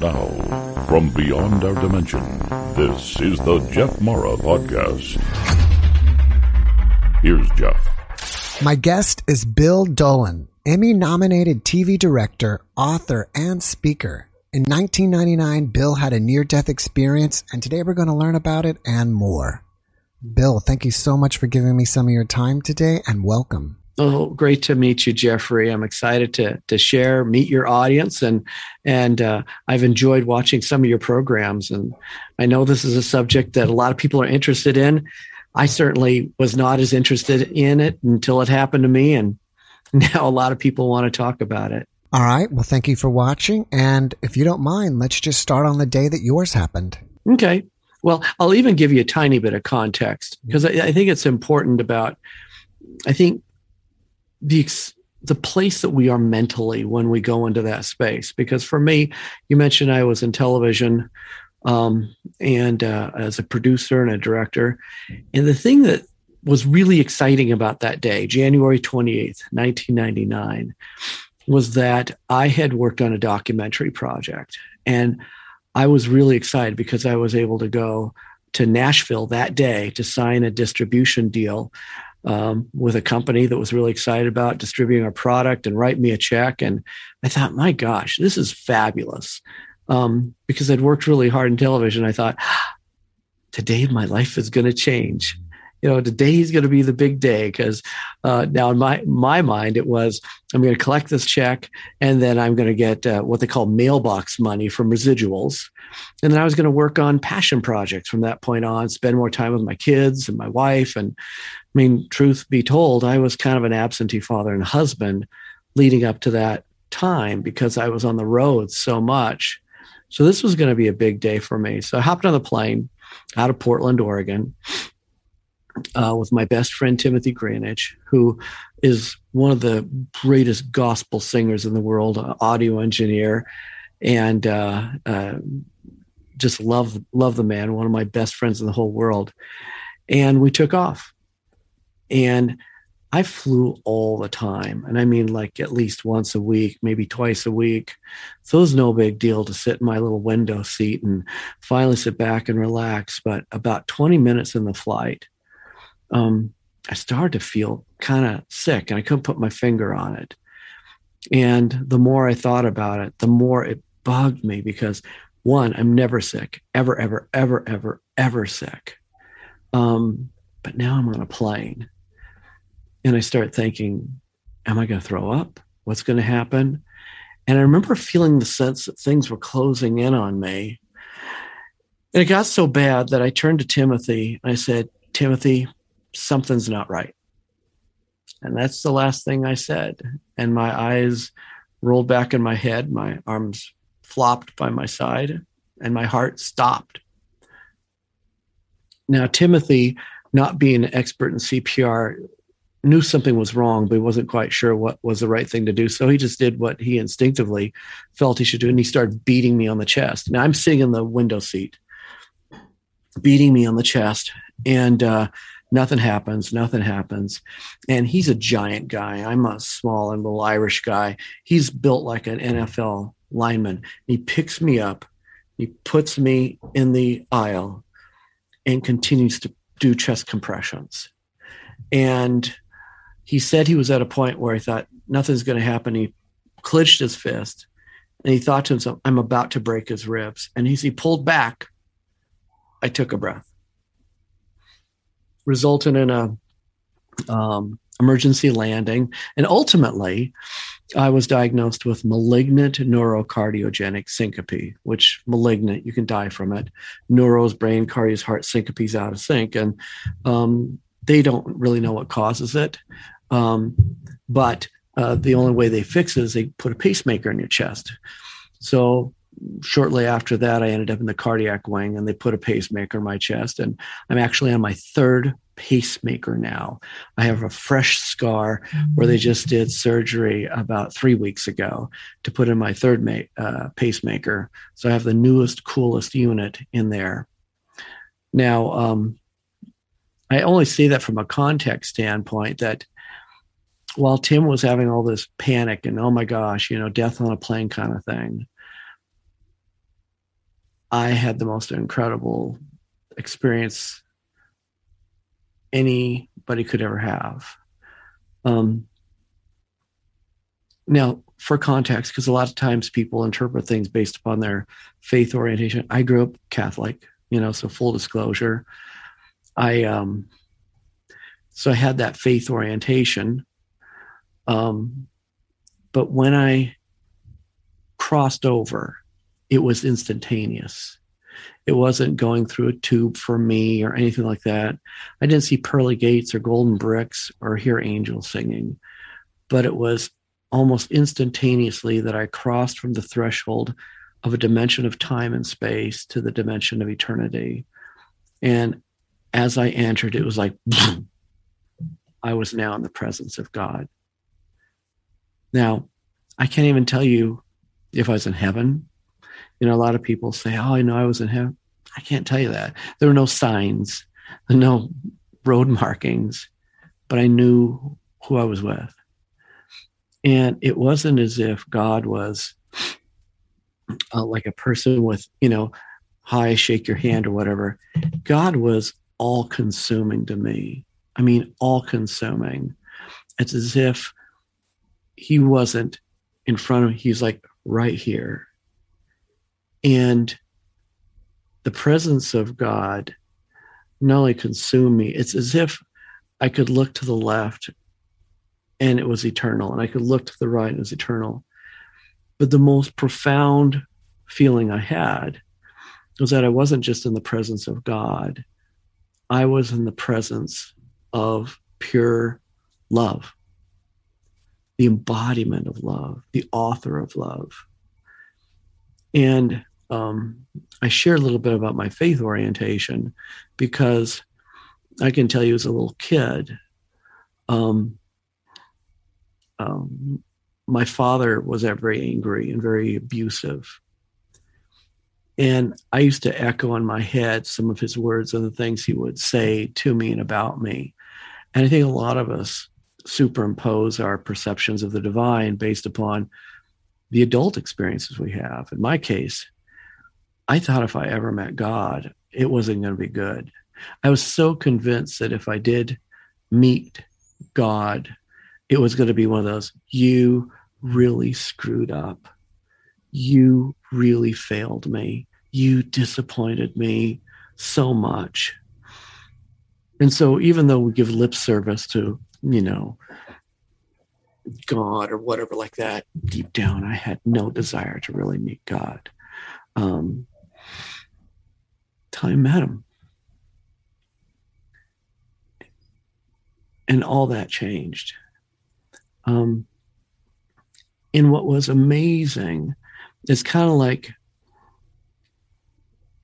Now, from beyond our dimension, this is the Jeff Mara Podcast. Here's Jeff. My guest is Bill Dolan, Emmy nominated TV director, author, and speaker. In 1999, Bill had a near death experience, and today we're going to learn about it and more. Bill, thank you so much for giving me some of your time today and welcome. Oh, great to meet you, Jeffrey. I'm excited to to share, meet your audience, and and uh, I've enjoyed watching some of your programs. And I know this is a subject that a lot of people are interested in. I certainly was not as interested in it until it happened to me, and now a lot of people want to talk about it. All right. Well, thank you for watching. And if you don't mind, let's just start on the day that yours happened. Okay. Well, I'll even give you a tiny bit of context because I, I think it's important about, I think the, the place that we are mentally when we go into that space. Because for me, you mentioned I was in television um, and uh, as a producer and a director. And the thing that was really exciting about that day, January 28th, 1999, was that I had worked on a documentary project and I was really excited because I was able to go to Nashville that day to sign a distribution deal um, with a company that was really excited about distributing our product and write me a check. And I thought, my gosh, this is fabulous. Um, because I'd worked really hard in television. I thought, today my life is going to change you know today is going to be the big day because uh, now in my my mind it was i'm going to collect this check and then i'm going to get uh, what they call mailbox money from residuals and then i was going to work on passion projects from that point on spend more time with my kids and my wife and i mean truth be told i was kind of an absentee father and husband leading up to that time because i was on the road so much. So this was going to be a big day for me. So i hopped on the plane out of portland oregon uh, with my best friend Timothy Granage, who is one of the greatest gospel singers in the world, audio engineer, and uh, uh, just love love the man. One of my best friends in the whole world, and we took off, and I flew all the time, and I mean like at least once a week, maybe twice a week. So it was no big deal to sit in my little window seat and finally sit back and relax. But about 20 minutes in the flight, um, I started to feel kind of sick and I couldn't put my finger on it. And the more I thought about it, the more it bugged me because one, I'm never sick, ever, ever, ever, ever, ever sick. Um, but now I'm on a plane and I start thinking, am I going to throw up? What's going to happen? And I remember feeling the sense that things were closing in on me. And it got so bad that I turned to Timothy and I said, Timothy, something's not right. And that's the last thing I said. And my eyes rolled back in my head, my arms flopped by my side, and my heart stopped. Now, Timothy, not being an expert in CPR, knew something was wrong, but he wasn't quite sure what was the right thing to do. So he just did what he instinctively felt he should do. And he started beating me on the chest. Now I'm sitting in the window seat, beating me on the chest. And uh, nothing happens nothing happens and he's a giant guy i'm a small and little irish guy he's built like an nfl lineman he picks me up he puts me in the aisle and continues to do chest compressions and he said he was at a point where he thought nothing's going to happen he clenched his fist and he thought to himself i'm about to break his ribs and as he pulled back i took a breath resulted in a um, emergency landing. And ultimately, I was diagnosed with malignant neurocardiogenic syncope, which malignant, you can die from it. Neuro's brain, cardio's heart, syncope's out of sync. And um, they don't really know what causes it. Um, but uh, the only way they fix it is they put a pacemaker in your chest. So shortly after that, I ended up in the cardiac wing and they put a pacemaker in my chest. And I'm actually on my third pacemaker now. I have a fresh scar where they just did surgery about three weeks ago to put in my third ma- uh, pacemaker. So I have the newest, coolest unit in there. Now, um, I only see that from a context standpoint that while Tim was having all this panic and oh my gosh, you know, death on a plane kind of thing, I had the most incredible experience anybody could ever have. Um, now, for context, because a lot of times people interpret things based upon their faith orientation. I grew up Catholic, you know, so full disclosure. I um, so I had that faith orientation. Um, but when I crossed over, it was instantaneous. It wasn't going through a tube for me or anything like that. I didn't see pearly gates or golden bricks or hear angels singing, but it was almost instantaneously that I crossed from the threshold of a dimension of time and space to the dimension of eternity. And as I entered, it was like I was now in the presence of God. Now, I can't even tell you if I was in heaven. You know, a lot of people say, Oh, I know I was in heaven. I can't tell you that. There were no signs, no road markings, but I knew who I was with. And it wasn't as if God was uh, like a person with, you know, hi, shake your hand or whatever. God was all consuming to me. I mean, all consuming. It's as if he wasn't in front of me, he's like right here. And the presence of God not only consumed me, it's as if I could look to the left and it was eternal, and I could look to the right and it was eternal. But the most profound feeling I had was that I wasn't just in the presence of God, I was in the presence of pure love, the embodiment of love, the author of love. And um, I share a little bit about my faith orientation because I can tell you as a little kid, um, um, my father was very angry and very abusive. And I used to echo in my head some of his words and the things he would say to me and about me. And I think a lot of us superimpose our perceptions of the divine based upon the adult experiences we have. In my case, I thought if I ever met God, it wasn't going to be good. I was so convinced that if I did meet God, it was going to be one of those, you really screwed up. You really failed me. You disappointed me so much. And so, even though we give lip service to, you know, God or whatever like that, deep down, I had no desire to really meet God. Um, time met him. And all that changed. Um, and what was amazing is kind of like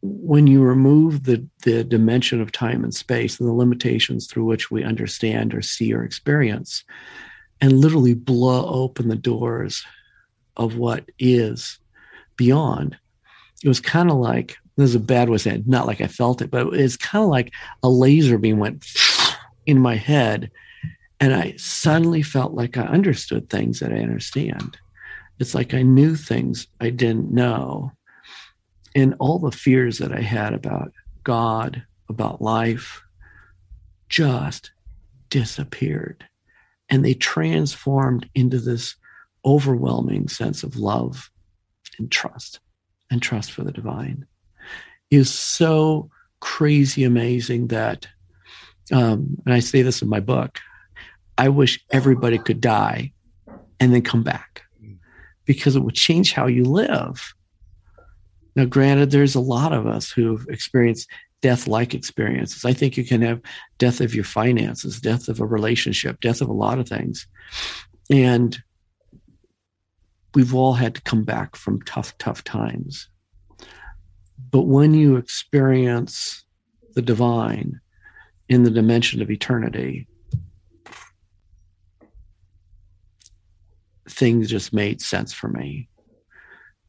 when you remove the, the dimension of time and space and the limitations through which we understand or see or experience, and literally blow open the doors of what is beyond, it was kind of like this is a bad way to say it, not like I felt it, but it's kind of like a laser beam went in my head and I suddenly felt like I understood things that I understand. It's like I knew things I didn't know. And all the fears that I had about God, about life, just disappeared. And they transformed into this overwhelming sense of love and trust and trust for the divine. Is so crazy amazing that, um, and I say this in my book, I wish everybody could die and then come back because it would change how you live. Now, granted, there's a lot of us who've experienced death like experiences. I think you can have death of your finances, death of a relationship, death of a lot of things. And we've all had to come back from tough, tough times. But when you experience the divine in the dimension of eternity, things just made sense for me.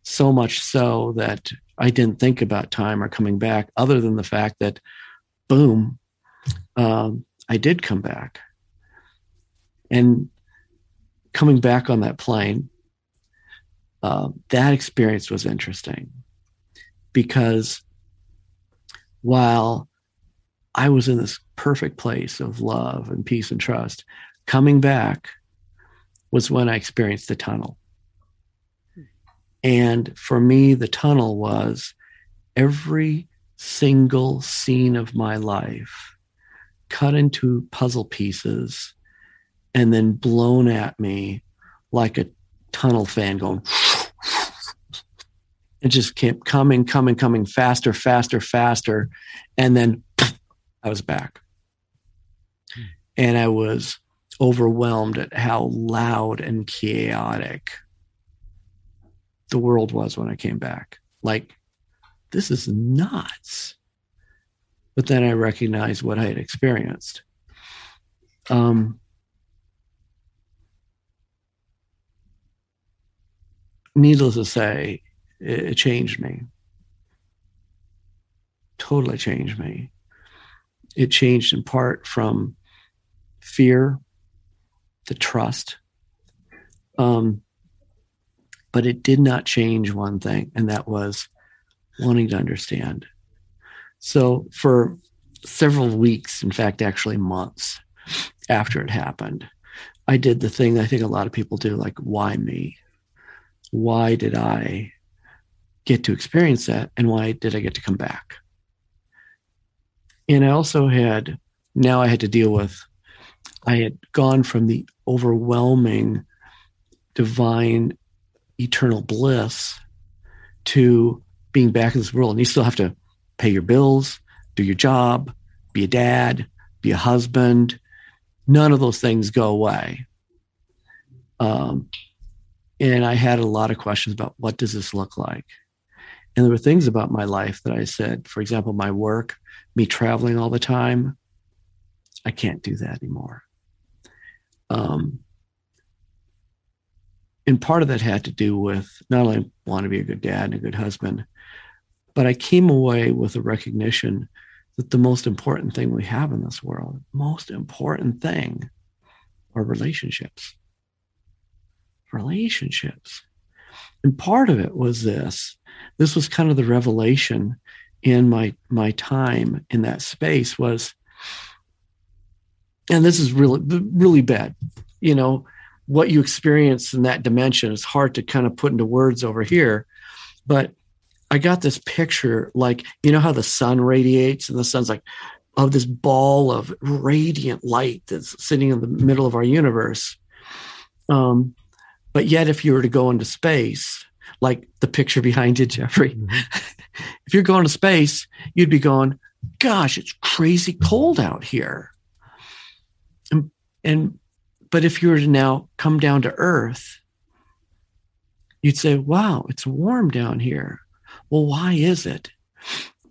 So much so that I didn't think about time or coming back, other than the fact that, boom, um, I did come back. And coming back on that plane, uh, that experience was interesting because while I was in this perfect place of love and peace and trust, coming back was when I experienced the tunnel. And for me, the tunnel was every single scene of my life cut into puzzle pieces and then blown at me like a tunnel fan going. It just kept coming, coming, coming faster, faster, faster. And then I was back. Hmm. And I was overwhelmed at how loud and chaotic the world was when I came back. Like, this is nuts. But then I recognized what I had experienced. Um, needless to say, it, it changed me. Totally changed me. It changed in part from fear to trust. Um, but it did not change one thing, and that was wanting to understand. So, for several weeks, in fact, actually months after it happened, I did the thing I think a lot of people do like, why me? Why did I get to experience that? And why did I get to come back? And I also had, now I had to deal with, I had gone from the overwhelming divine eternal bliss to being back in this world. And you still have to pay your bills, do your job, be a dad, be a husband. None of those things go away. Um, and I had a lot of questions about what does this look like? And there were things about my life that I said, for example, my work, me traveling all the time, I can't do that anymore. Um, and part of that had to do with not only want to be a good dad and a good husband, but I came away with a recognition that the most important thing we have in this world, most important thing, are relationships. Relationships. And part of it was this. This was kind of the revelation in my my time in that space was and this is really really bad you know what you experience in that dimension is hard to kind of put into words over here. But I got this picture like, you know how the sun radiates and the sun's like of this ball of radiant light that's sitting in the middle of our universe. Um, but yet, if you were to go into space, like the picture behind you, Jeffrey, mm-hmm. if you're going to space, you'd be going, gosh, it's crazy cold out here. And, and but if you were to now come down to earth, you'd say, wow, it's warm down here. Well, why is it?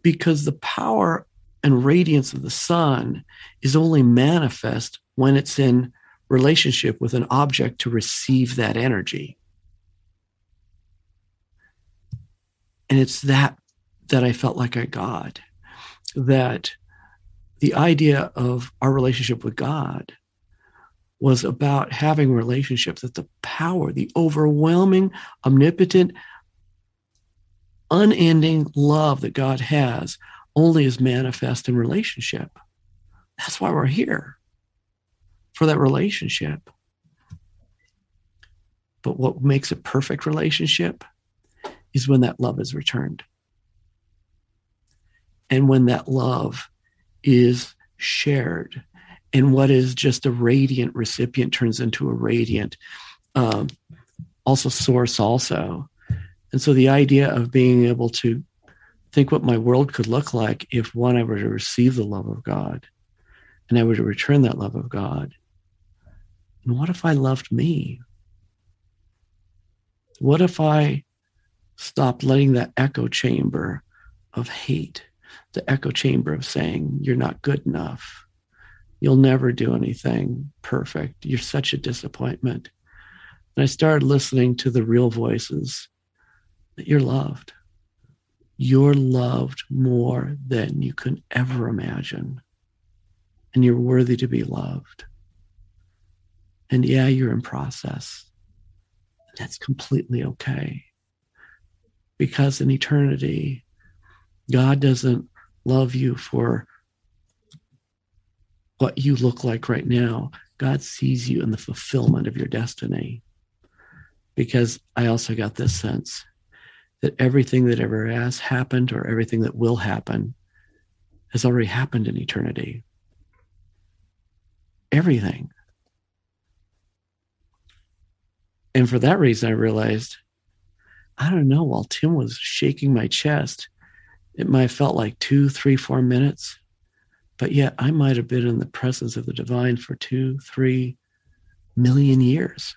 Because the power and radiance of the sun is only manifest when it's in relationship with an object to receive that energy. And it's that that I felt like I got that the idea of our relationship with God was about having relationships that the power, the overwhelming, omnipotent, unending love that God has only is manifest in relationship. That's why we're here for that relationship. But what makes a perfect relationship is when that love is returned. And when that love is shared and what is just a radiant recipient turns into a radiant um, also source also. And so the idea of being able to think what my world could look like if one i were to receive the love of god and i were to return that love of god. And what if i loved me? What if i stopped letting that echo chamber of hate the echo chamber of saying you're not good enough You'll never do anything perfect. You're such a disappointment. And I started listening to the real voices that you're loved. You're loved more than you can ever imagine. And you're worthy to be loved. And yeah, you're in process. That's completely okay. Because in eternity, God doesn't love you for what you look like right now. God sees you in the fulfillment of your destiny. Because I also got this sense that everything that ever has happened or everything that will happen has already happened in eternity. Everything. And for that reason, I realized, I don't know, while Tim was shaking my chest, it might have felt like two, three, four minutes, but yet I might have been in the presence of the divine for two, three million years.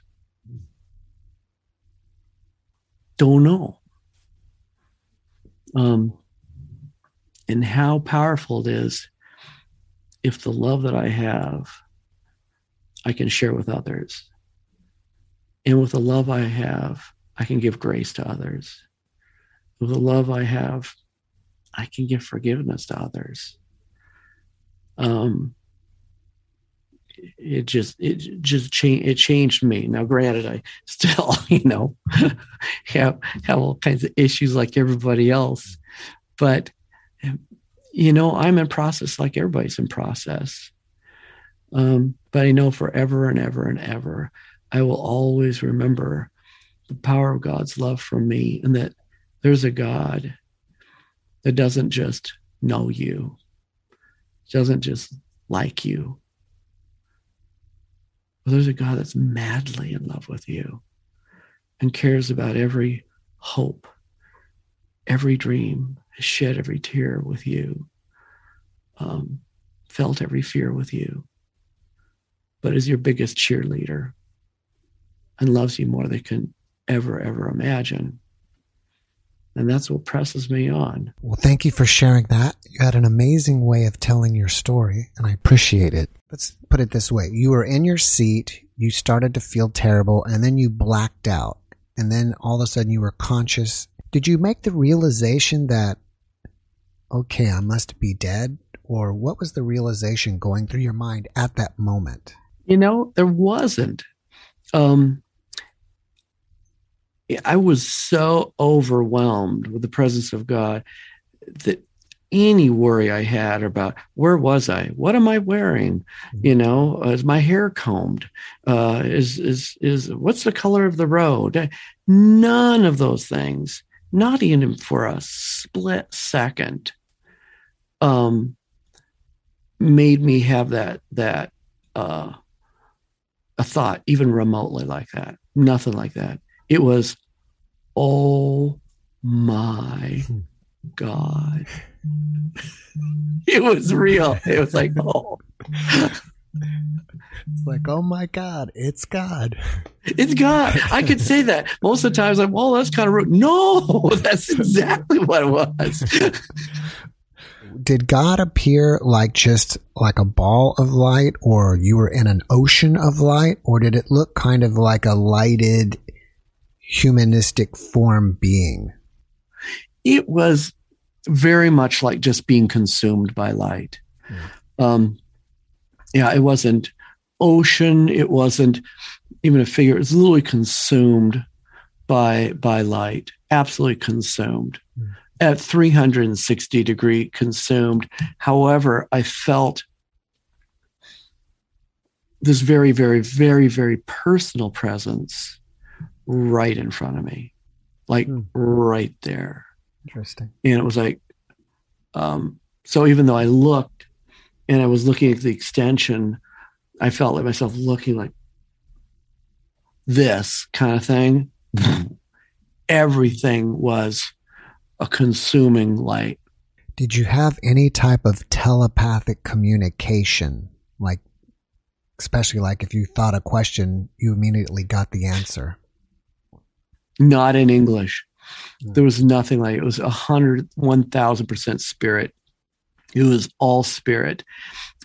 Don't know. Um, and how powerful it is if the love that I have, I can share with others. And with the love I have, I can give grace to others. With the love I have, I can give forgiveness to others. Um, it just it just changed it changed me. Now granted i still you know have have all kinds of issues like everybody else but you know i'm in process like everybody's in process. Um, but i know forever and ever and ever I will always remember the power of God's love for me and that there's a God that doesn't just know you, doesn't just like you. But there's a God that's madly in love with you and cares about every hope, every dream, has shed every tear with you, um, felt every fear with you, but is your biggest cheerleader and loves you more than can ever, ever imagine. And that's what presses me on. Well, thank you for sharing that. You had an amazing way of telling your story, and I appreciate it. Let's put it this way you were in your seat, you started to feel terrible, and then you blacked out. And then all of a sudden you were conscious. Did you make the realization that, okay, I must be dead? Or what was the realization going through your mind at that moment? You know, there wasn't. Um, I was so overwhelmed with the presence of God that any worry I had about where was I, what am I wearing, mm-hmm. you know, is my hair combed, uh, is is is what's the color of the road? None of those things, not even for a split second, um, made me have that that uh, a thought even remotely like that. Nothing like that. It was, oh my God. it was real. It was like, oh. It's like, oh my God, it's God. It's God. I could say that. Most of the times I'm, well, that's kind of rude. No, that's exactly what it was. Did God appear like just like a ball of light, or you were in an ocean of light, or did it look kind of like a lighted humanistic form being? It was very much like just being consumed by light. Mm. Um, yeah, it wasn't ocean. It wasn't even a figure. It was literally consumed by by light. Absolutely consumed. Mm. At 360 degree consumed. However, I felt this very, very, very, very personal presence right in front of me, like hmm. right there. Interesting. And it was like, um, so even though I looked and I was looking at the extension, I felt like myself looking like this kind of thing. Everything was a consuming light. Did you have any type of telepathic communication? Like, especially like if you thought a question, you immediately got the answer not in English. There was nothing like it. it was a hundred, one thousand percent spirit. It was all spirit.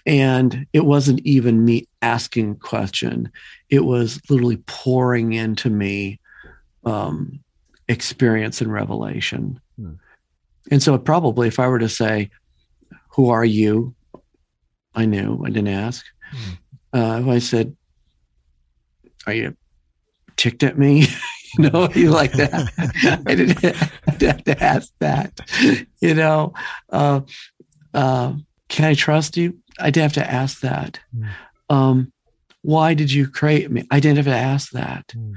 And it wasn't even me asking a question. It was literally pouring into me um, experience and revelation. Hmm. And so probably if I were to say, who are you? I knew, I didn't ask. Hmm. Uh, if I said, are you ticked at me? You know, you like that. I didn't have to ask that. You know, uh, uh, can I trust you? I didn't have to ask that. Mm. Um, why did you create me? I didn't have to ask that. Mm.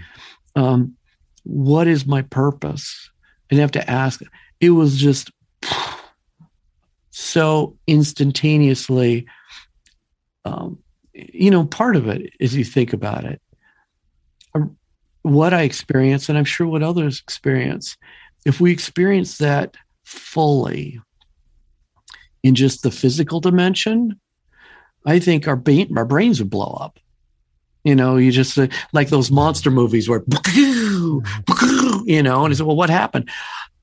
Um, what is my purpose? I didn't have to ask. It was just so instantaneously. Um, you know, part of it, as you think about it, um, what I experience, and I'm sure what others experience, if we experience that fully in just the physical dimension, I think our, ba- our brains would blow up. You know, you just uh, like those monster movies where, you know, and he said, well, what happened?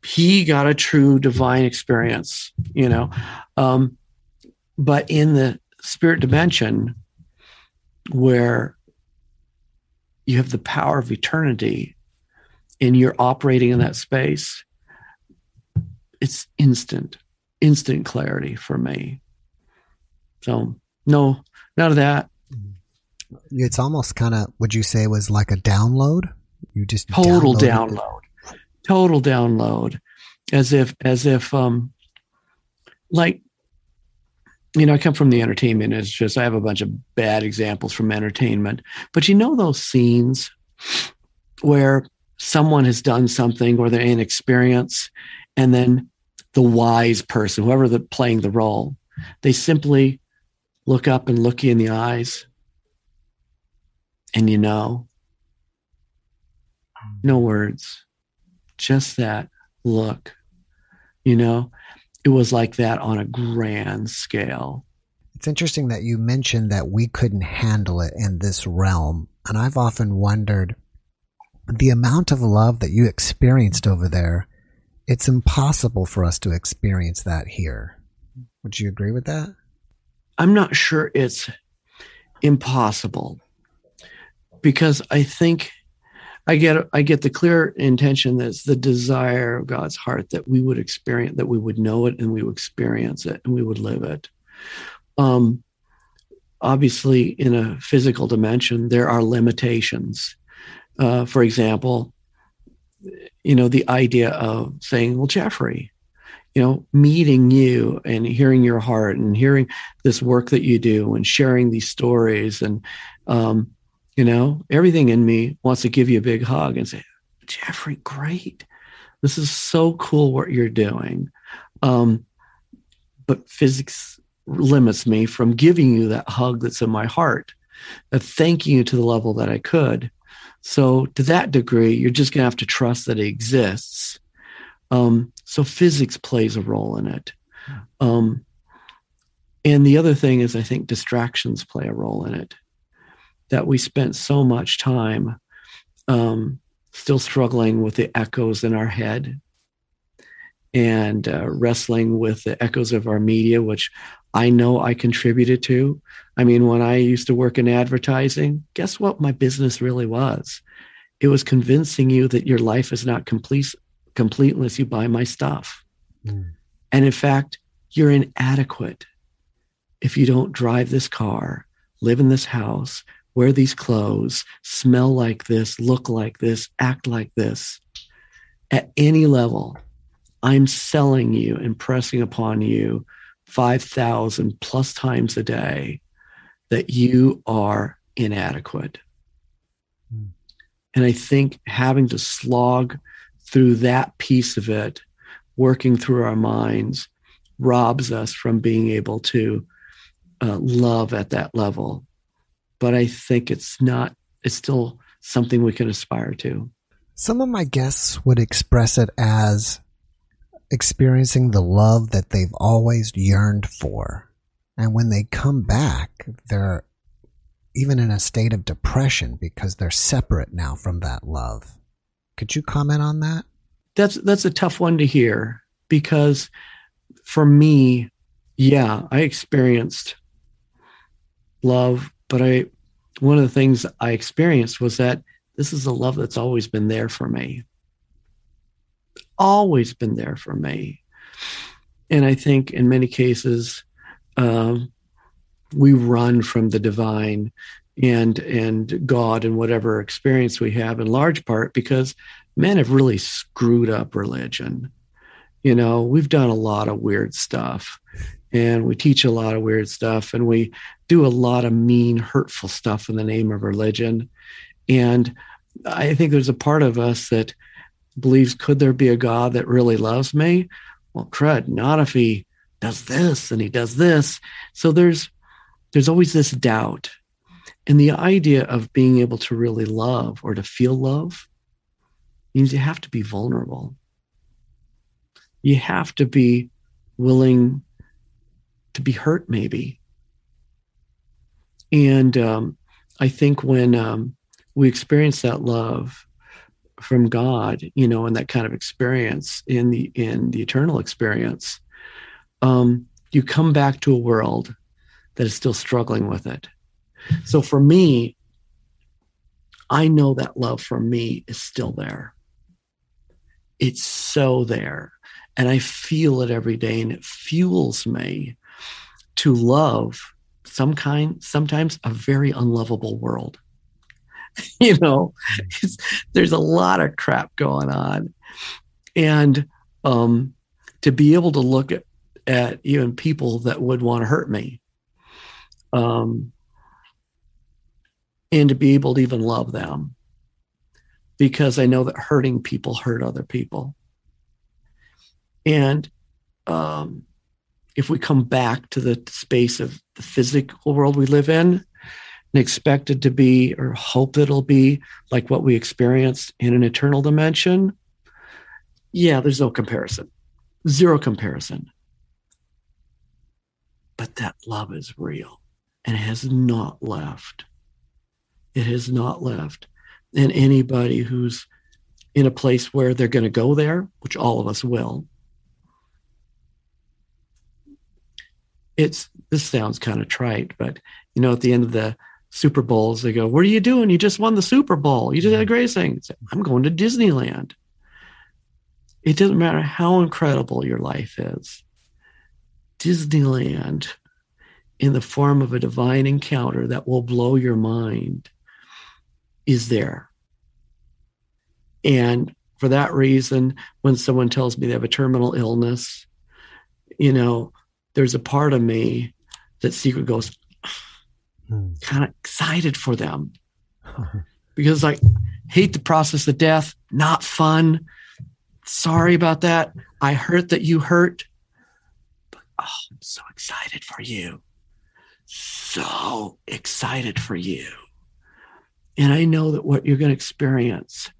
He got a true divine experience, you know. Um, but in the spirit dimension, where you have the power of eternity and you're operating in that space, it's instant, instant clarity for me. So, no, none of that. It's almost kind of, would you say, was like a download? You just total download, total download, as if, as if, um, like you know, I come from the entertainment. It's just I have a bunch of bad examples from entertainment. But you know those scenes where someone has done something or they're in experience, and then the wise person, whoever the playing the role, they simply look up and look you in the eyes, and you know, no words, just that look, you know, it was like that on a grand scale. It's interesting that you mentioned that we couldn't handle it in this realm. And I've often wondered the amount of love that you experienced over there, it's impossible for us to experience that here. Would you agree with that? I'm not sure it's impossible because I think I get I get the clear intention that's the desire of God's heart that we would experience that we would know it and we would experience it and we would live it. Um, obviously, in a physical dimension, there are limitations. Uh, for example, you know the idea of saying, "Well, Jeffrey, you know, meeting you and hearing your heart and hearing this work that you do and sharing these stories and um, you know, everything in me wants to give you a big hug and say, Jeffrey, great. This is so cool what you're doing. Um, but physics limits me from giving you that hug that's in my heart, of thanking you to the level that I could. So, to that degree, you're just going to have to trust that it exists. Um, so, physics plays a role in it. Um, and the other thing is, I think distractions play a role in it that we spent so much time um, still struggling with the echoes in our head and uh, wrestling with the echoes of our media, which I know I contributed to. I mean, when I used to work in advertising, guess what my business really was? It was convincing you that your life is not complete, complete unless you buy my stuff. Mm. And in fact, you're inadequate if you don't drive this car, live in this house, wear these clothes, smell like this, look like this, act like this. At any level, I'm selling you, impressing upon you 5,000 plus times a day that you are inadequate. Mm. And I think having to slog through that piece of it, working through our minds, robs us from being able to uh, love at that level but I think it's not, it's still something we can aspire to. Some of my guests would express it as experiencing the love that they've always yearned for. And when they come back, they're even in a state of depression because they're separate now from that love. Could you comment on that? That's that's a tough one to hear because for me, yeah, I experienced love, but I one of the things I experienced was that this is a love that's always been there for me. Always been there for me. And I think in many cases, um, we run from the divine and and God and whatever experience we have in large part because men have really screwed up religion. You know, we've done a lot of weird stuff and we teach a lot of weird stuff and we do a lot of mean, hurtful stuff in the name of religion. And I think there's a part of us that believes, could there be a God that really loves me? Well, crud, not if he does this and he does this. So there's there's always this doubt. And the idea of being able to really love or to feel love means you have to be vulnerable. You have to be willing to be hurt, maybe. And um, I think when um, we experience that love from God, you know, and that kind of experience in the in the eternal experience, um, you come back to a world that is still struggling with it. So for me, I know that love for me is still there. It's so there. And I feel it every day and it fuels me to love some kind, sometimes a very unlovable world. you know, there's a lot of crap going on. And um, to be able to look at, at even people that would want to hurt me um, and to be able to even love them because I know that hurting people hurt other people. And um, if we come back to the space of the physical world we live in and expect it to be or hope it'll be like what we experienced in an eternal dimension, yeah, there's no comparison, zero comparison. But that love is real and has not left. It has not left. And anybody who's in a place where they're going to go there, which all of us will, it's this sounds kind of trite, but you know, at the end of the Super Bowls, they go, What are you doing? You just won the Super Bowl. You just had a great thing. I'm going to Disneyland. It doesn't matter how incredible your life is. Disneyland in the form of a divine encounter that will blow your mind is there. And for that reason, when someone tells me they have a terminal illness, you know, there's a part of me that secret goes hmm. kind of excited for them because like hate the process of death, not fun. Sorry about that. I hurt that you hurt, but oh, I'm so excited for you so excited for you. And I know that what you're going to experience,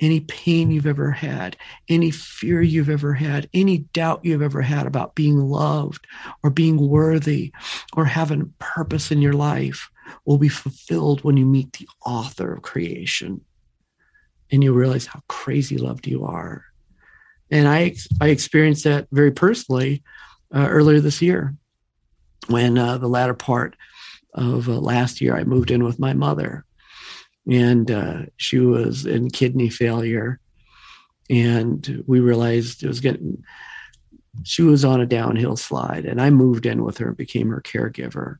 any pain you've ever had, any fear you've ever had, any doubt you've ever had about being loved or being worthy or having purpose in your life will be fulfilled when you meet the author of creation and you realize how crazy loved you are. And I, I experienced that very personally uh, earlier this year when uh, the latter part of uh, last year I moved in with my mother, and uh, she was in kidney failure, and we realized it was getting. She was on a downhill slide, and I moved in with her and became her caregiver.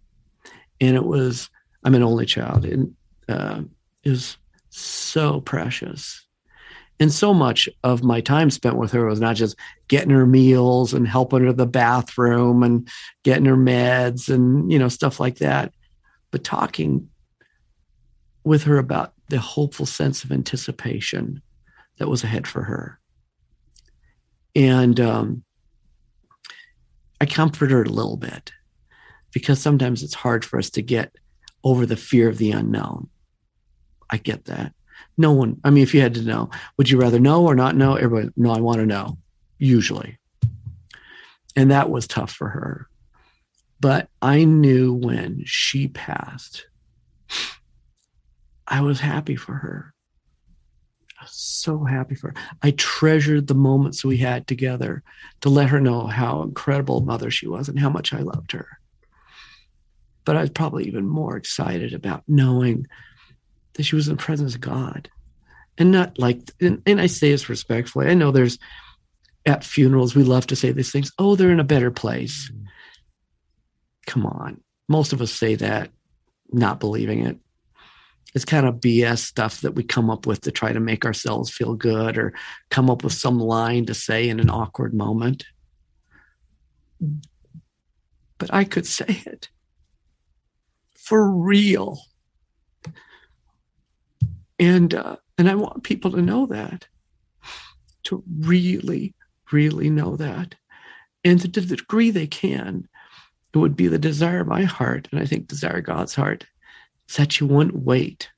And it was I'm an only child, and uh, it was so precious and so much of my time spent with her was not just getting her meals and helping her the bathroom and getting her meds and you know stuff like that but talking with her about the hopeful sense of anticipation that was ahead for her and um, i comfort her a little bit because sometimes it's hard for us to get over the fear of the unknown i get that no one, I mean, if you had to know, would you rather know or not know? Everybody, no, I want to know, usually. And that was tough for her. But I knew when she passed, I was happy for her. I was so happy for her. I treasured the moments we had together to let her know how incredible mother she was and how much I loved her. But I was probably even more excited about knowing that she was in the presence of God. And not like, and, and I say this respectfully. I know there's at funerals, we love to say these things. Oh, they're in a better place. Mm-hmm. Come on. Most of us say that, not believing it. It's kind of BS stuff that we come up with to try to make ourselves feel good or come up with some line to say in an awkward moment. But I could say it for real. And uh, and I want people to know that, to really, really know that. And to the degree they can, it would be the desire of my heart, and I think desire God's heart, is that you wouldn't wait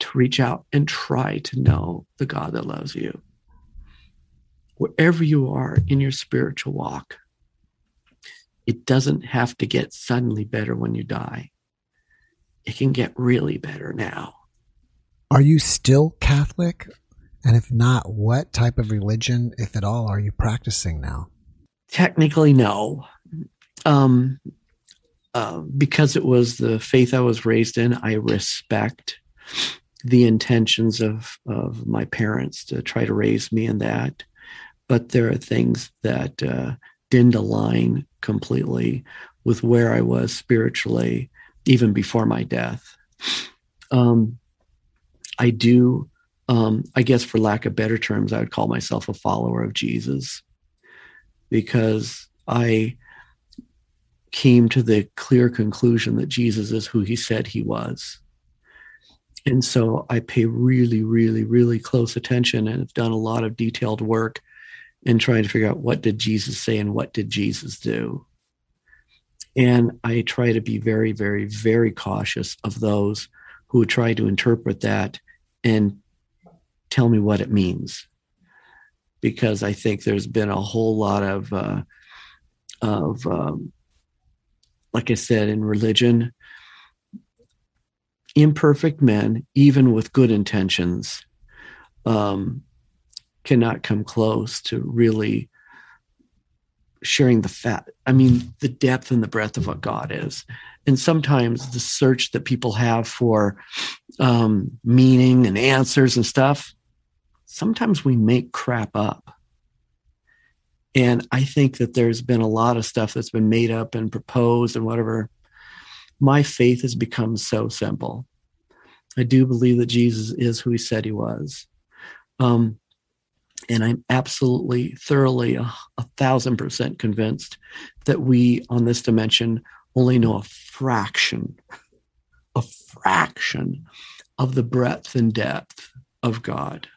to reach out and try to know the God that loves you. Wherever you are in your spiritual walk, it doesn't have to get suddenly better when you die. It can get really better now. Are you still Catholic? And if not, what type of religion, if at all, are you practicing now? Technically, no. Um, uh, because it was the faith I was raised in, I respect the intentions of, of my parents to try to raise me in that. But there are things that uh, didn't align completely with where I was spiritually, even before my death. Um, I do, um, I guess, for lack of better terms, I would call myself a follower of Jesus because I came to the clear conclusion that Jesus is who he said he was. And so I pay really, really, really close attention and have done a lot of detailed work in trying to figure out what did Jesus say and what did Jesus do. And I try to be very, very, very cautious of those who try to interpret that and tell me what it means. Because I think there's been a whole lot of, uh, of um, like I said, in religion, imperfect men, even with good intentions, um, cannot come close to really sharing the fat. I mean, the depth and the breadth of what God is. And sometimes the search that people have for um, meaning and answers and stuff, sometimes we make crap up. And I think that there's been a lot of stuff that's been made up and proposed and whatever. My faith has become so simple. I do believe that Jesus is who he said he was. Um, and I'm absolutely, thoroughly, a, a thousand percent convinced that we on this dimension only know a fraction, a fraction of the breadth and depth of God.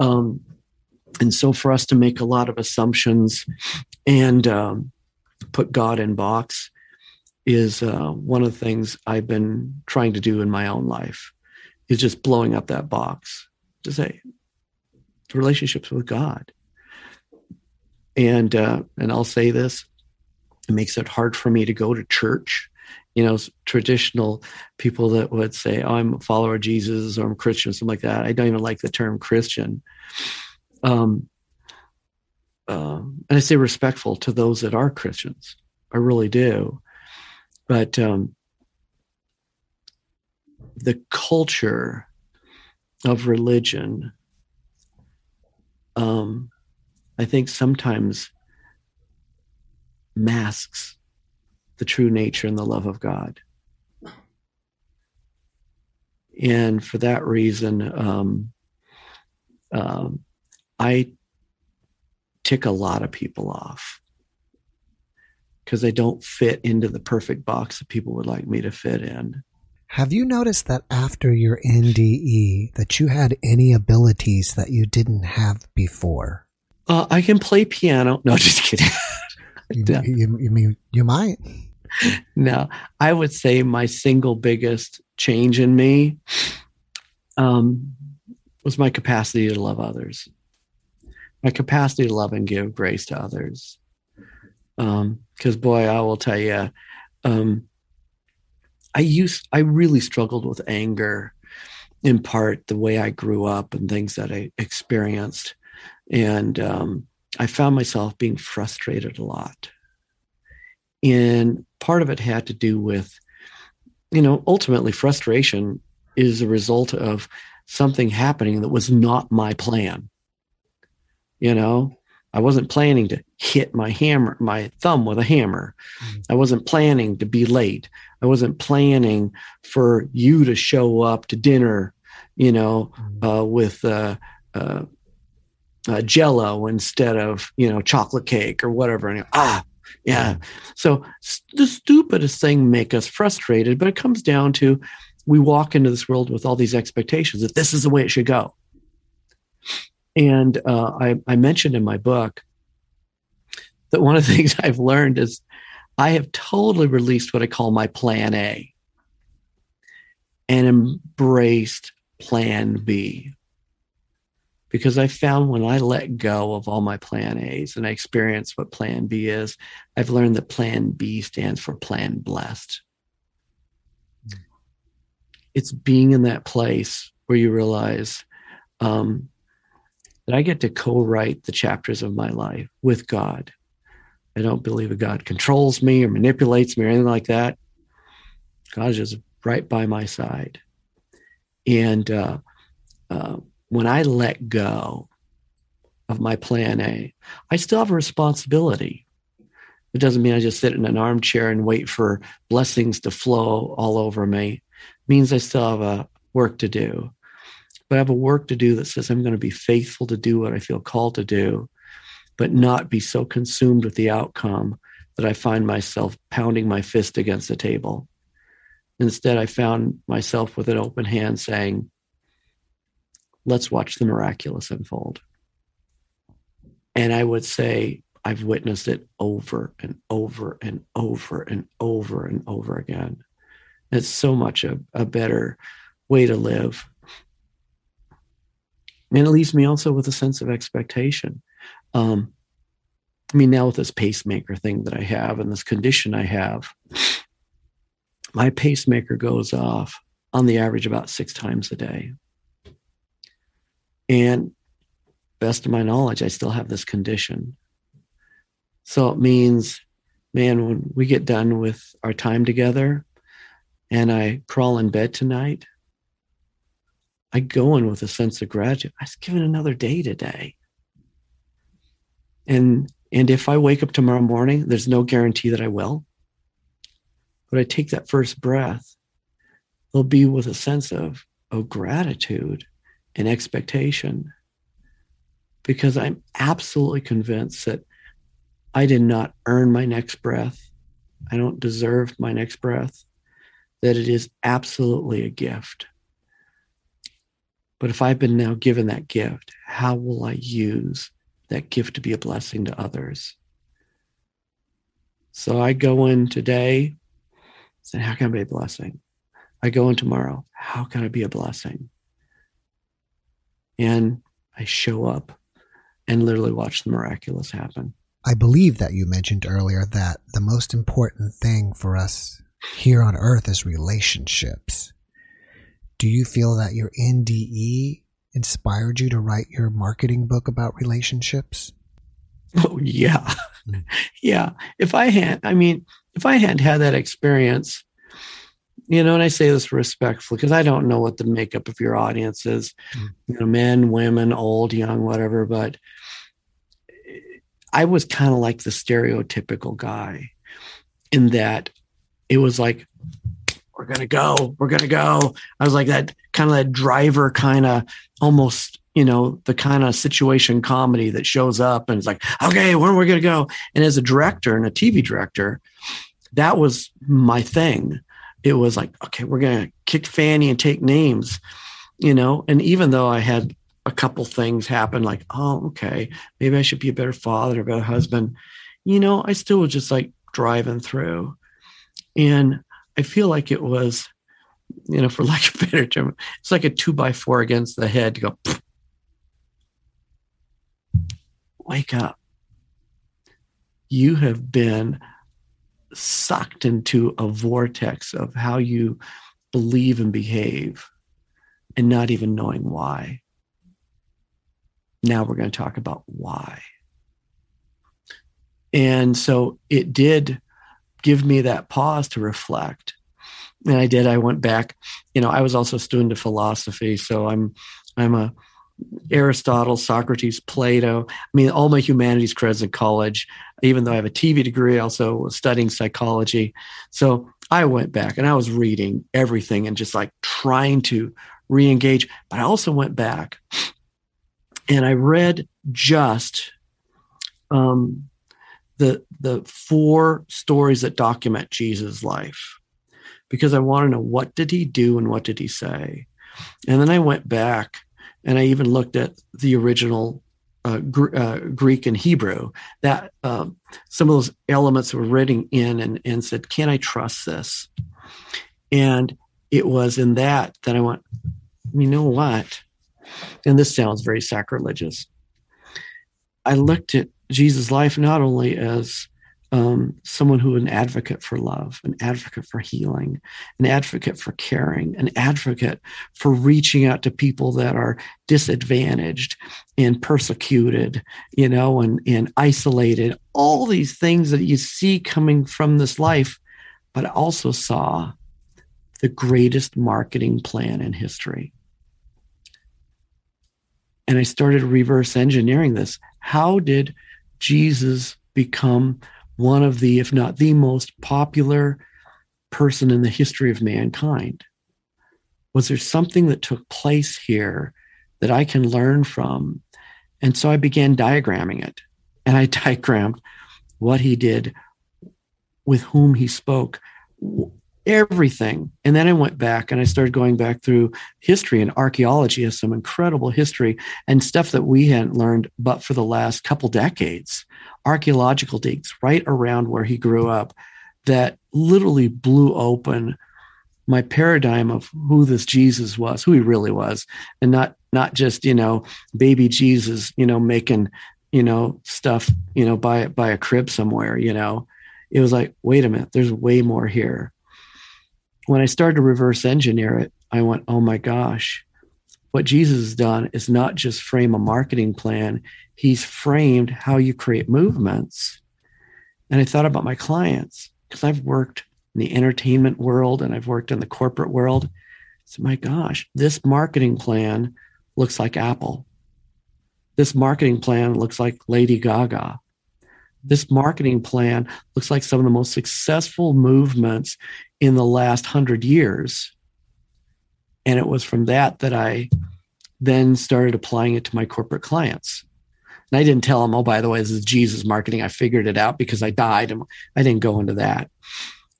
Um, and so for us to make a lot of assumptions and um, put God in box is uh, one of the things I've been trying to do in my own life is just blowing up that box to say relationships with God. And uh, and I'll say this, it makes it hard for me to go to church. You know, traditional people that would say, oh, I'm a follower of Jesus or I'm Christian, something like that. I don't even like the term Christian. Um, uh, and I say respectful to those that are Christians. I really do. But um, the culture of religion um, I think sometimes masks the true nature and the love of God. And for that reason, um, um, I tick a lot of people off because I don't fit into the perfect box that people would like me to fit in. Have you noticed that after your NDE that you had any abilities that you didn't have before? Uh, I can play piano. No, just kidding. you, you, you mean you might? No, I would say my single biggest change in me um, was my capacity to love others, my capacity to love and give grace to others. Because, um, boy, I will tell you, um, I used I really struggled with anger in part the way I grew up and things that I experienced. And um, I found myself being frustrated a lot. And part of it had to do with, you know, ultimately frustration is a result of something happening that was not my plan. You know, I wasn't planning to hit my hammer, my thumb with a hammer. Mm-hmm. I wasn't planning to be late. I wasn't planning for you to show up to dinner, you know, mm-hmm. uh, with uh, uh, uh, Jello instead of you know chocolate cake or whatever. And ah, yeah. So the stupidest thing make us frustrated, but it comes down to we walk into this world with all these expectations that this is the way it should go. And uh, I, I mentioned in my book that one of the things I've learned is I have totally released what I call my plan A and embraced plan B. Because I found when I let go of all my plan A's and I experienced what plan B is, I've learned that plan B stands for plan blessed. It's being in that place where you realize um, that I get to co write the chapters of my life with God. I don't believe that God controls me or manipulates me or anything like that. God is just right by my side. And uh, uh, when I let go of my plan A, I still have a responsibility. It doesn't mean I just sit in an armchair and wait for blessings to flow all over me. It means I still have a work to do but I have a work to do that says I'm going to be faithful to do what I feel called to do, but not be so consumed with the outcome that I find myself pounding my fist against the table. Instead, I found myself with an open hand saying, let's watch the miraculous unfold. And I would say, I've witnessed it over and over and over and over and over again. It's so much a, a better way to live and it leaves me also with a sense of expectation. Um, I mean, now with this pacemaker thing that I have and this condition I have, my pacemaker goes off on the average about six times a day. And best of my knowledge, I still have this condition. So it means, man, when we get done with our time together and I crawl in bed tonight, I go in with a sense of gratitude. I was given another day today. And and if I wake up tomorrow morning, there's no guarantee that I will. But I take that first breath, it'll be with a sense of, of gratitude and expectation. Because I'm absolutely convinced that I did not earn my next breath. I don't deserve my next breath, that it is absolutely a gift. But if I've been now given that gift, how will I use that gift to be a blessing to others? So I go in today saying, How can I be a blessing? I go in tomorrow, How can I be a blessing? And I show up and literally watch the miraculous happen. I believe that you mentioned earlier that the most important thing for us here on earth is relationships do you feel that your NDE inspired you to write your marketing book about relationships? Oh yeah. Hmm. yeah. If I had, I mean, if I hadn't had that experience, you know, and I say this respectfully because I don't know what the makeup of your audience is, mm. you know, men, women, old, young, whatever, but I was kind of like the stereotypical guy in that it was like we're gonna go, we're gonna go. I was like that kind of that driver kind of almost, you know, the kind of situation comedy that shows up and it's like, okay, where are we gonna go? And as a director and a TV director, that was my thing. It was like, okay, we're gonna kick Fanny and take names, you know. And even though I had a couple things happen, like, oh, okay, maybe I should be a better father, a better husband, you know, I still was just like driving through. And I feel like it was, you know, for lack of a better term, it's like a two by four against the head to go, wake up. You have been sucked into a vortex of how you believe and behave and not even knowing why. Now we're going to talk about why. And so it did give me that pause to reflect. And I did. I went back. You know, I was also a student of philosophy, so I'm I'm a Aristotle, Socrates, Plato. I mean, all my humanities credits in college. Even though I have a TV degree, also studying psychology. So I went back and I was reading everything and just like trying to re-engage. But I also went back and I read just um, the the four stories that document Jesus' life because I want to know what did he do and what did he say. And then I went back and I even looked at the original uh, Gr- uh, Greek and Hebrew that um, some of those elements were written in and, and said, can I trust this? And it was in that that I went, you know what? And this sounds very sacrilegious. I looked at Jesus' life not only as um, someone who an advocate for love, an advocate for healing, an advocate for caring, an advocate for reaching out to people that are disadvantaged and persecuted, you know, and, and isolated, all these things that you see coming from this life. But I also saw the greatest marketing plan in history. And I started reverse engineering this. How did Jesus become one of the, if not the most popular person in the history of mankind? Was there something that took place here that I can learn from? And so I began diagramming it. And I diagrammed what he did, with whom he spoke, everything. And then I went back and I started going back through history and archaeology has some incredible history and stuff that we hadn't learned but for the last couple decades archaeological digs right around where he grew up that literally blew open my paradigm of who this Jesus was, who he really was, and not not just you know baby Jesus, you know making you know stuff you know by by a crib somewhere. You know, it was like wait a minute, there's way more here. When I started to reverse engineer it, I went, oh my gosh, what Jesus has done is not just frame a marketing plan, he's framed how you create movements. And I thought about my clients because I've worked in the entertainment world and I've worked in the corporate world. So, my gosh, this marketing plan looks like Apple. This marketing plan looks like Lady Gaga. This marketing plan looks like some of the most successful movements in the last hundred years. And it was from that that I then started applying it to my corporate clients. And I didn't tell them, oh, by the way, this is Jesus marketing. I figured it out because I died and I didn't go into that.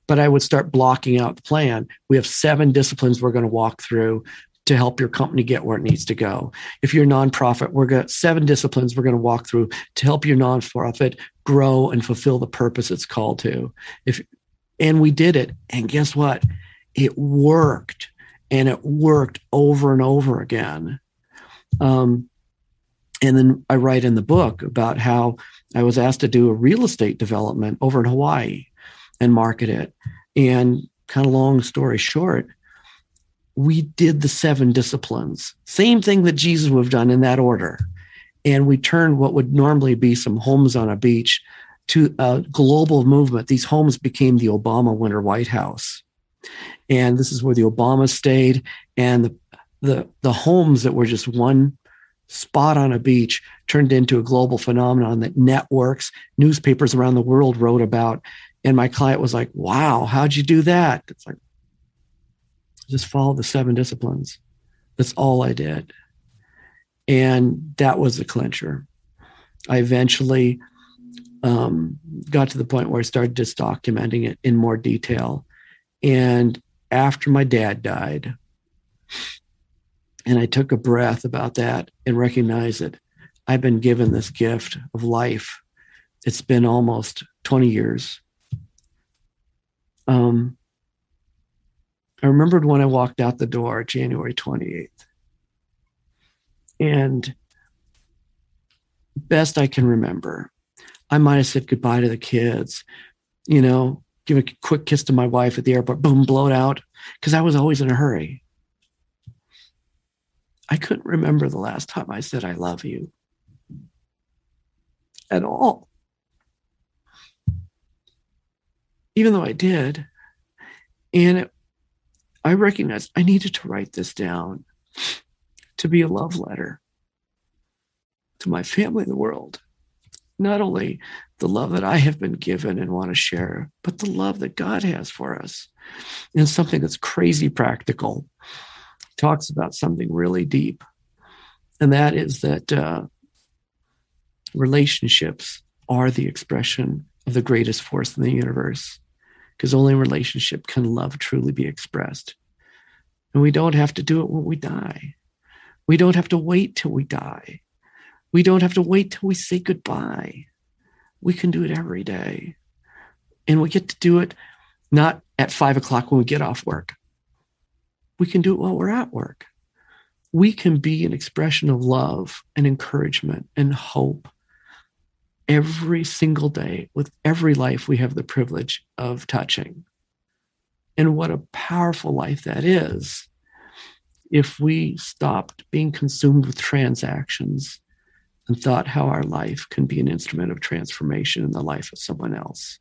But I would start blocking out the plan. We have seven disciplines we're going to walk through to help your company get where it needs to go. If you're a nonprofit, we're got seven disciplines we're going to walk through to help your nonprofit grow and fulfill the purpose it's called to. If and we did it, and guess what? It worked, and it worked over and over again. Um, and then I write in the book about how I was asked to do a real estate development over in Hawaii and market it. And kind of long story short, we did the seven disciplines, same thing that Jesus would have done in that order. And we turned what would normally be some homes on a beach to a global movement. These homes became the Obama Winter White House. And this is where the Obamas stayed. And the the the homes that were just one spot on a beach turned into a global phenomenon that networks, newspapers around the world wrote about. And my client was like, wow, how'd you do that? It's like, just follow the seven disciplines. That's all I did. And that was the clincher. I eventually um, got to the point where I started just documenting it in more detail. And after my dad died, and I took a breath about that and recognized that I've been given this gift of life. It's been almost 20 years. Um, I remembered when I walked out the door January 28th. And best I can remember, I might have said goodbye to the kids, you know, give a quick kiss to my wife at the airport, boom, blow it out, because I was always in a hurry. I couldn't remember the last time I said I love you at all. Even though I did. And it, I recognized I needed to write this down to be a love letter to my family in the world. Not only the love that I have been given and want to share, but the love that God has for us. And something that's crazy practical. talks about something really deep. And that is that uh, relationships are the expression of the greatest force in the universe because only in relationship can love truly be expressed. And we don't have to do it when we die. We don't have to wait till we die. We don't have to wait till we say goodbye. We can do it every day. And we get to do it not at five o'clock when we get off work. We can do it while we're at work. We can be an expression of love and encouragement and hope every single day with every life we have the privilege of touching. And what a powerful life that is if we stopped being consumed with transactions and thought how our life can be an instrument of transformation in the life of someone else.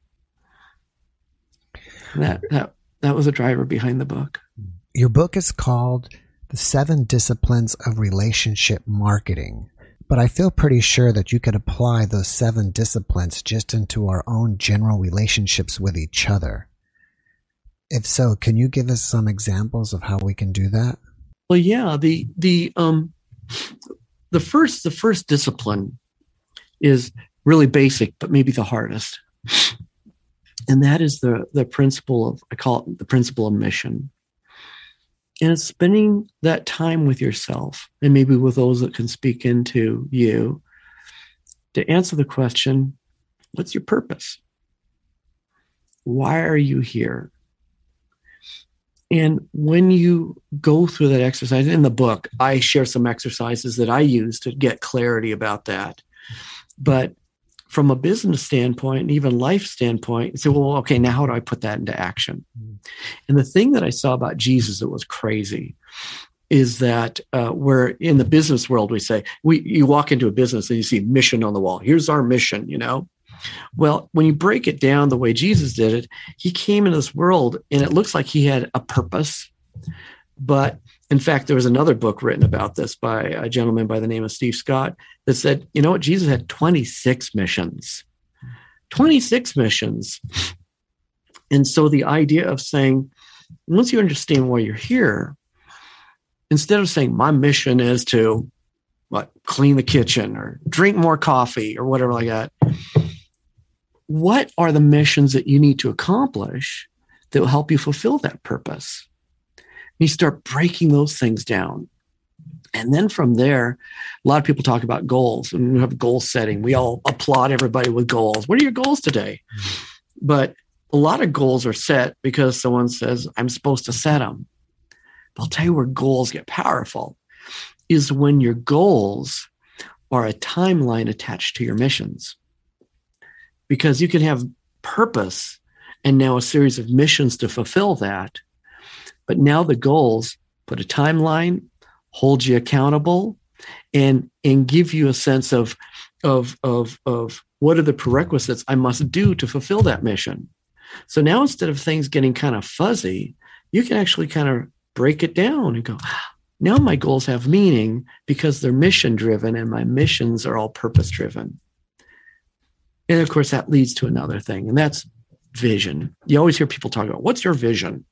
That that that was a driver behind the book. Your book is called The Seven Disciplines of Relationship Marketing. But I feel pretty sure that you could apply those seven disciplines just into our own general relationships with each other. If so, can you give us some examples of how we can do that? Well, yeah, the the um the first the first discipline is really basic, but maybe the hardest. And that is the the principle of I call it the principle of mission and spending that time with yourself and maybe with those that can speak into you to answer the question what's your purpose? Why are you here? And when you go through that exercise in the book, I share some exercises that I use to get clarity about that. But from a business standpoint and even life standpoint, say, well, okay, now how do I put that into action? Mm. And the thing that I saw about Jesus that was crazy is that uh, where in the business world we say we you walk into a business and you see mission on the wall. Here's our mission, you know. Well, when you break it down the way Jesus did it, he came into this world and it looks like he had a purpose, but in fact, there was another book written about this by a gentleman by the name of Steve Scott that said, you know what, Jesus had 26 missions. 26 missions. And so the idea of saying, once you understand why you're here, instead of saying, my mission is to what, clean the kitchen or drink more coffee or whatever like that, what are the missions that you need to accomplish that will help you fulfill that purpose? And you start breaking those things down. And then from there, a lot of people talk about goals and we have goal setting. We all applaud everybody with goals. What are your goals today? Mm-hmm. But a lot of goals are set because someone says, I'm supposed to set them. But I'll tell you where goals get powerful is when your goals are a timeline attached to your missions. Because you can have purpose and now a series of missions to fulfill that. But now the goals put a timeline, hold you accountable, and and give you a sense of of of of what are the prerequisites I must do to fulfill that mission. So now instead of things getting kind of fuzzy, you can actually kind of break it down and go, now my goals have meaning because they're mission driven and my missions are all purpose driven. And of course, that leads to another thing, and that's vision. You always hear people talk about what's your vision?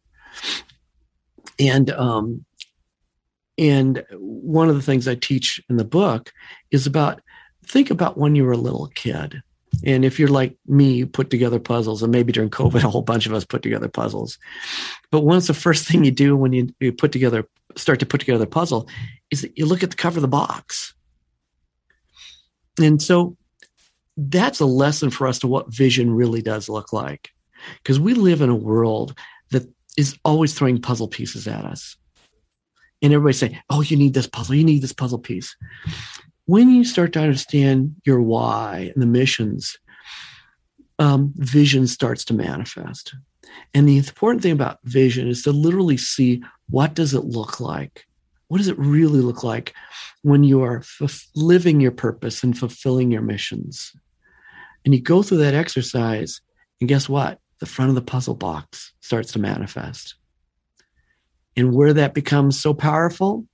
and um, and one of the things I teach in the book is about think about when you were a little kid. And if you're like me, you put together puzzles, and maybe during COVID, a whole bunch of us put together puzzles. But what's the first thing you do when you, you put together, start to put together a puzzle, is that you look at the cover of the box. And so that's a lesson for us to what vision really does look like. Because we live in a world that is always throwing puzzle pieces at us. And everybody's saying, oh, you need this puzzle, you need this puzzle piece. When you start to understand your why and the missions, um, vision starts to manifest. And the important thing about vision is to literally see what does it look like? What does it really look like when you are f- living your purpose and fulfilling your missions? And you go through that exercise, and guess what? the front of the puzzle box starts to manifest. And where that becomes so powerful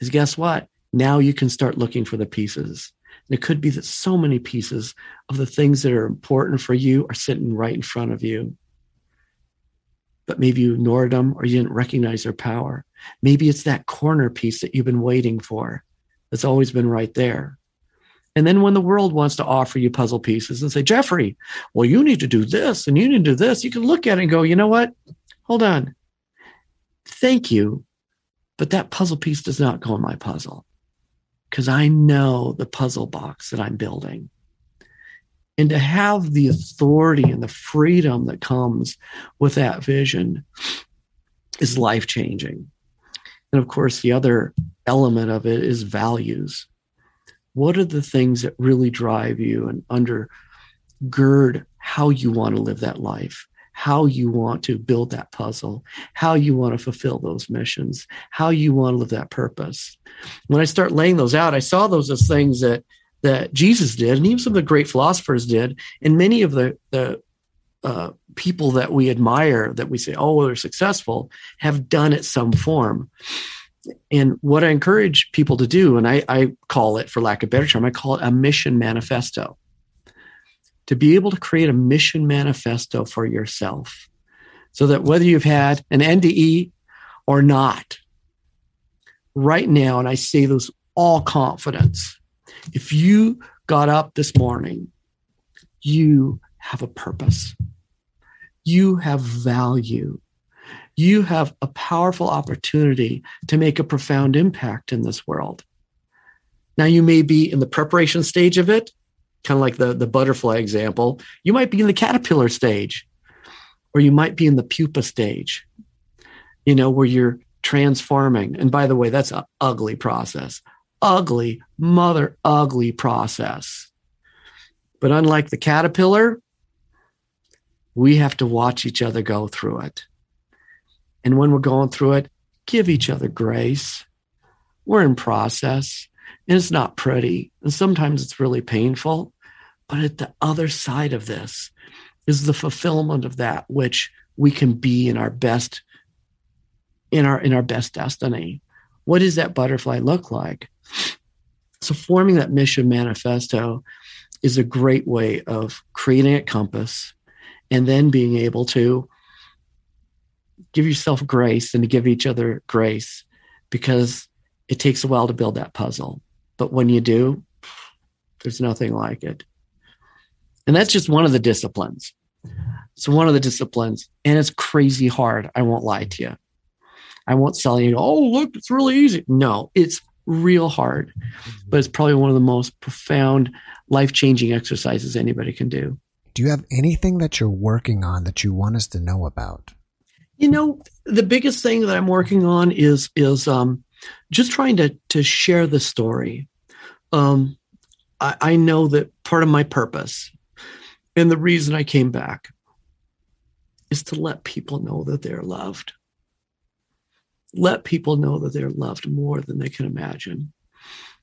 is guess what? Now you can start looking for the pieces. And it could be that so many pieces of the things that are important for you are sitting right in front of you. But maybe you ignored them or you didn't recognize their power. Maybe it's that corner piece that you've been waiting for that's always been right there. And then when the world wants to offer you puzzle pieces and say, Jeffrey, well, you need to do this and you need to do this, you can look at it and go, you know what? Hold on. Thank you. But that puzzle piece does not go in my puzzle because I know the puzzle box that I'm building. And to have the authority and the freedom that comes with that vision is life changing. And of course, the other element of it is values. What are the things that really drive you and undergird how you want to live that life? How you want to build that puzzle, how you want to fulfill those missions, how you want to live that purpose. When I start laying those out, I saw those as things that that Jesus did, and even some of the great philosophers did, and many of the the uh, people that we admire, that we say, oh, they're successful, have done it some form. And what I encourage people to do, and I, I call it, for lack of better term, I call it a mission manifesto. To be able to create a mission manifesto for yourself so that whether you've had an NDE or not, right now, and I say this all confidence, if you got up this morning, you have a purpose, you have value, you have a powerful opportunity to make a profound impact in this world. Now, you may be in the preparation stage of it, kind of like the, the butterfly example. You might be in the caterpillar stage, or you might be in the pupa stage, you know, where you're transforming. And by the way, that's an ugly process, ugly, mother ugly process. But unlike the caterpillar, we have to watch each other go through it. And when we're going through it, give each other grace. We're in process and it's not pretty. And sometimes it's really painful. But at the other side of this is the fulfillment of that which we can be in our best in our in our best destiny. What does that butterfly look like? So forming that mission manifesto is a great way of creating a compass and then being able to give yourself grace and to give each other grace because it takes a while to build that puzzle. But when you do, there's nothing like it. And that's just one of the disciplines. It's one of the disciplines, and it's crazy hard. I won't lie to you. I won't sell you, oh, look, it's really easy. No, it's real hard, but it's probably one of the most profound, life changing exercises anybody can do. Do you have anything that you're working on that you want us to know about? You know, the biggest thing that I'm working on is is um, just trying to to share the story. Um, I, I know that part of my purpose and the reason I came back is to let people know that they're loved. Let people know that they're loved more than they can imagine.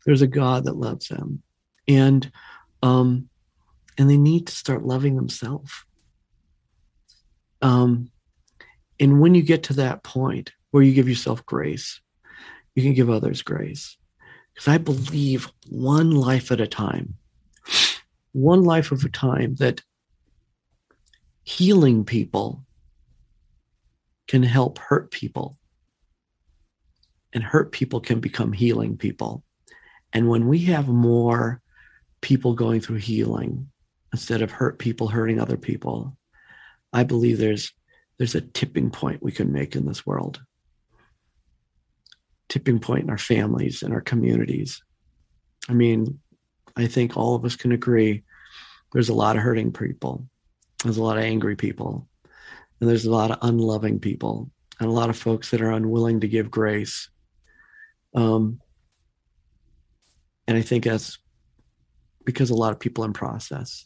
There's a God that loves them, and um, and they need to start loving themselves. Um, and when you get to that point where you give yourself grace, you can give others grace. Because I believe one life at a time, one life of a time, that healing people can help hurt people. And hurt people can become healing people. And when we have more people going through healing instead of hurt people hurting other people, I believe there's there's a tipping point we can make in this world. Tipping point in our families and our communities. I mean, I think all of us can agree there's a lot of hurting people. There's a lot of angry people. And there's a lot of unloving people and a lot of folks that are unwilling to give grace. Um, and I think that's because a lot of people in process.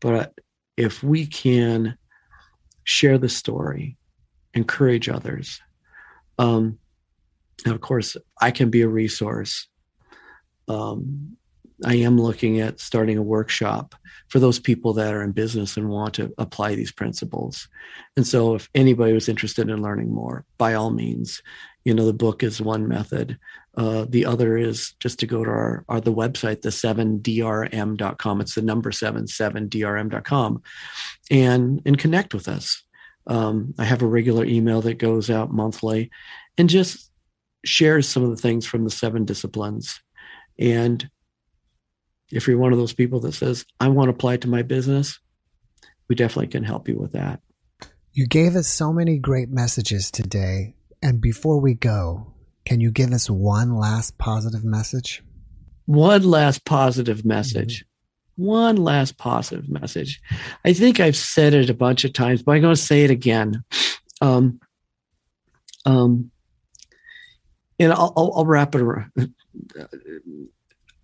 But if we can share the story, encourage others. Um, and of course, I can be a resource. Um, I am looking at starting a workshop for those people that are in business and want to apply these principles. And so, if anybody was interested in learning more, by all means, you know, the book is one method. Uh, the other is just to go to our, our the website, the 7drm.com. It's the number 77drm.com and, and connect with us. Um, I have a regular email that goes out monthly and just shares some of the things from the seven disciplines. And if you're one of those people that says, I want to apply to my business, we definitely can help you with that. You gave us so many great messages today. And before we go, can you give us one last positive message? One last positive message. Mm-hmm. One last positive message. I think I've said it a bunch of times, but I'm going to say it again. Um, um, and I'll, I'll, I'll wrap it around.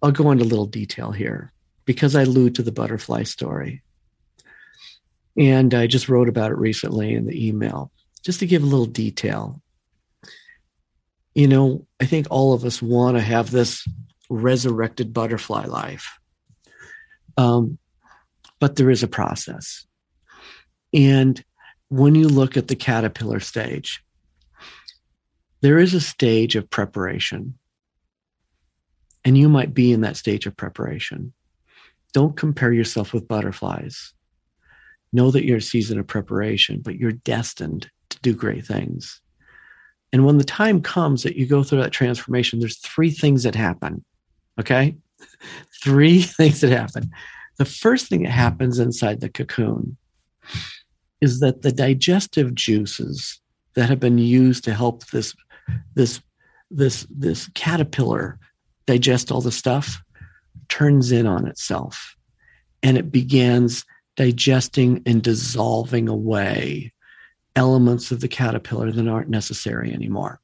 I'll go into a little detail here because I allude to the butterfly story. And I just wrote about it recently in the email, just to give a little detail. You know, I think all of us want to have this resurrected butterfly life. Um, but there is a process. And when you look at the caterpillar stage, there is a stage of preparation. And you might be in that stage of preparation. Don't compare yourself with butterflies. Know that you're a season of preparation, but you're destined to do great things. And when the time comes that you go through that transformation, there's three things that happen. Okay? three things that happen. The first thing that happens inside the cocoon is that the digestive juices that have been used to help this this this this caterpillar digest all the stuff turns in on itself and it begins digesting and dissolving away elements of the caterpillar that aren't necessary anymore.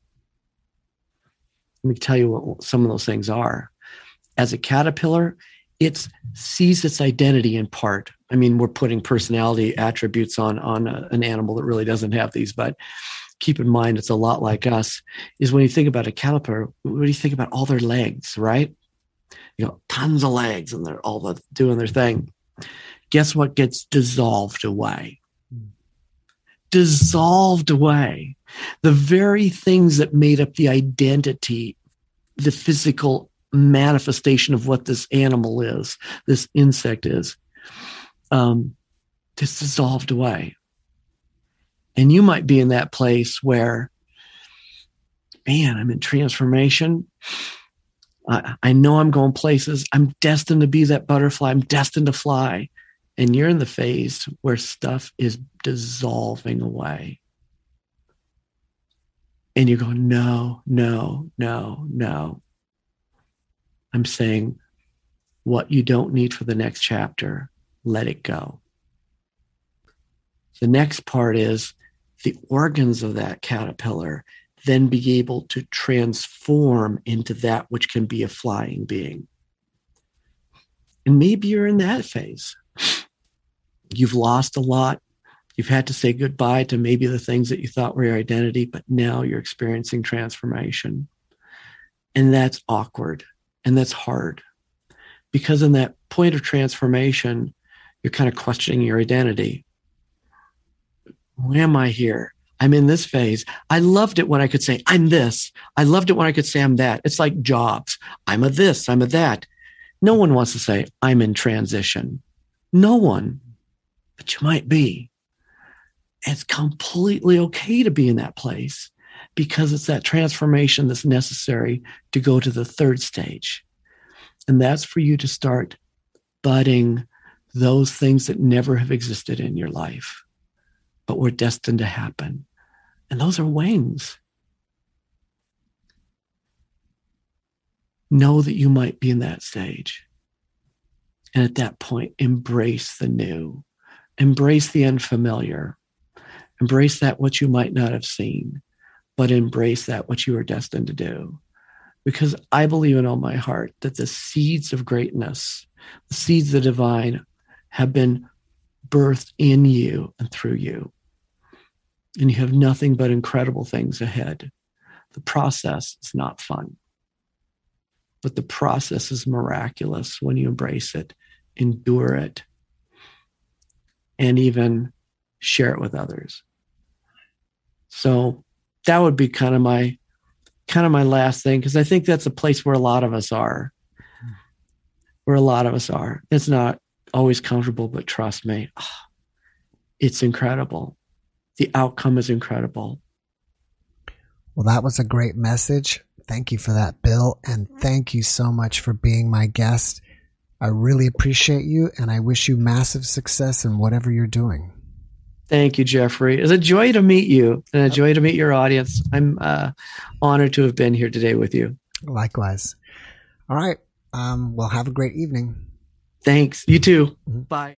Let me tell you what some of those things are. As a caterpillar, it sees its identity in part. I mean, we're putting personality attributes on on a, an animal that really doesn't have these, but keep in mind it's a lot like us is when you think about a caterpillar what do you think about all their legs right? You know tons of legs and they're all doing their thing. Guess what gets dissolved away? Dissolved away. The very things that made up the identity the physical manifestation of what this animal is this insect is um, just dissolved away and you might be in that place where, man, I'm in transformation. I, I know I'm going places. I'm destined to be that butterfly. I'm destined to fly. And you're in the phase where stuff is dissolving away. And you're going, no, no, no, no. I'm saying what you don't need for the next chapter, let it go. The next part is the organs of that caterpillar then be able to transform into that which can be a flying being. And maybe you're in that phase. You've lost a lot. You've had to say goodbye to maybe the things that you thought were your identity, but now you're experiencing transformation. And that's awkward and that's hard because in that point of transformation, you're kind of questioning your identity why am I here? I'm in this phase. I loved it when I could say, I'm this. I loved it when I could say, I'm that. It's like jobs. I'm a this, I'm a that. No one wants to say, I'm in transition. No one, but you might be. It's completely okay to be in that place because it's that transformation that's necessary to go to the third stage. And that's for you to start budding those things that never have existed in your life but were destined to happen. And those are wings. Know that you might be in that stage. And at that point, embrace the new, embrace the unfamiliar, embrace that which you might not have seen, but embrace that which you are destined to do. Because I believe in all my heart that the seeds of greatness, the seeds of the divine, have been birthed in you and through you and you have nothing but incredible things ahead. The process is not fun. but the process is miraculous when you embrace it, endure it, and even share it with others. So that would be kind of my kind of my last thing because I think that's a place where a lot of us are. Where a lot of us are. It's not always comfortable, but trust me, oh, it's incredible. The outcome is incredible. Well, that was a great message. Thank you for that, Bill. And thank you so much for being my guest. I really appreciate you and I wish you massive success in whatever you're doing. Thank you, Jeffrey. It's a joy to meet you and a joy to meet your audience. I'm uh, honored to have been here today with you. Likewise. All right. Um, well, have a great evening. Thanks. You too. Mm-hmm. Bye.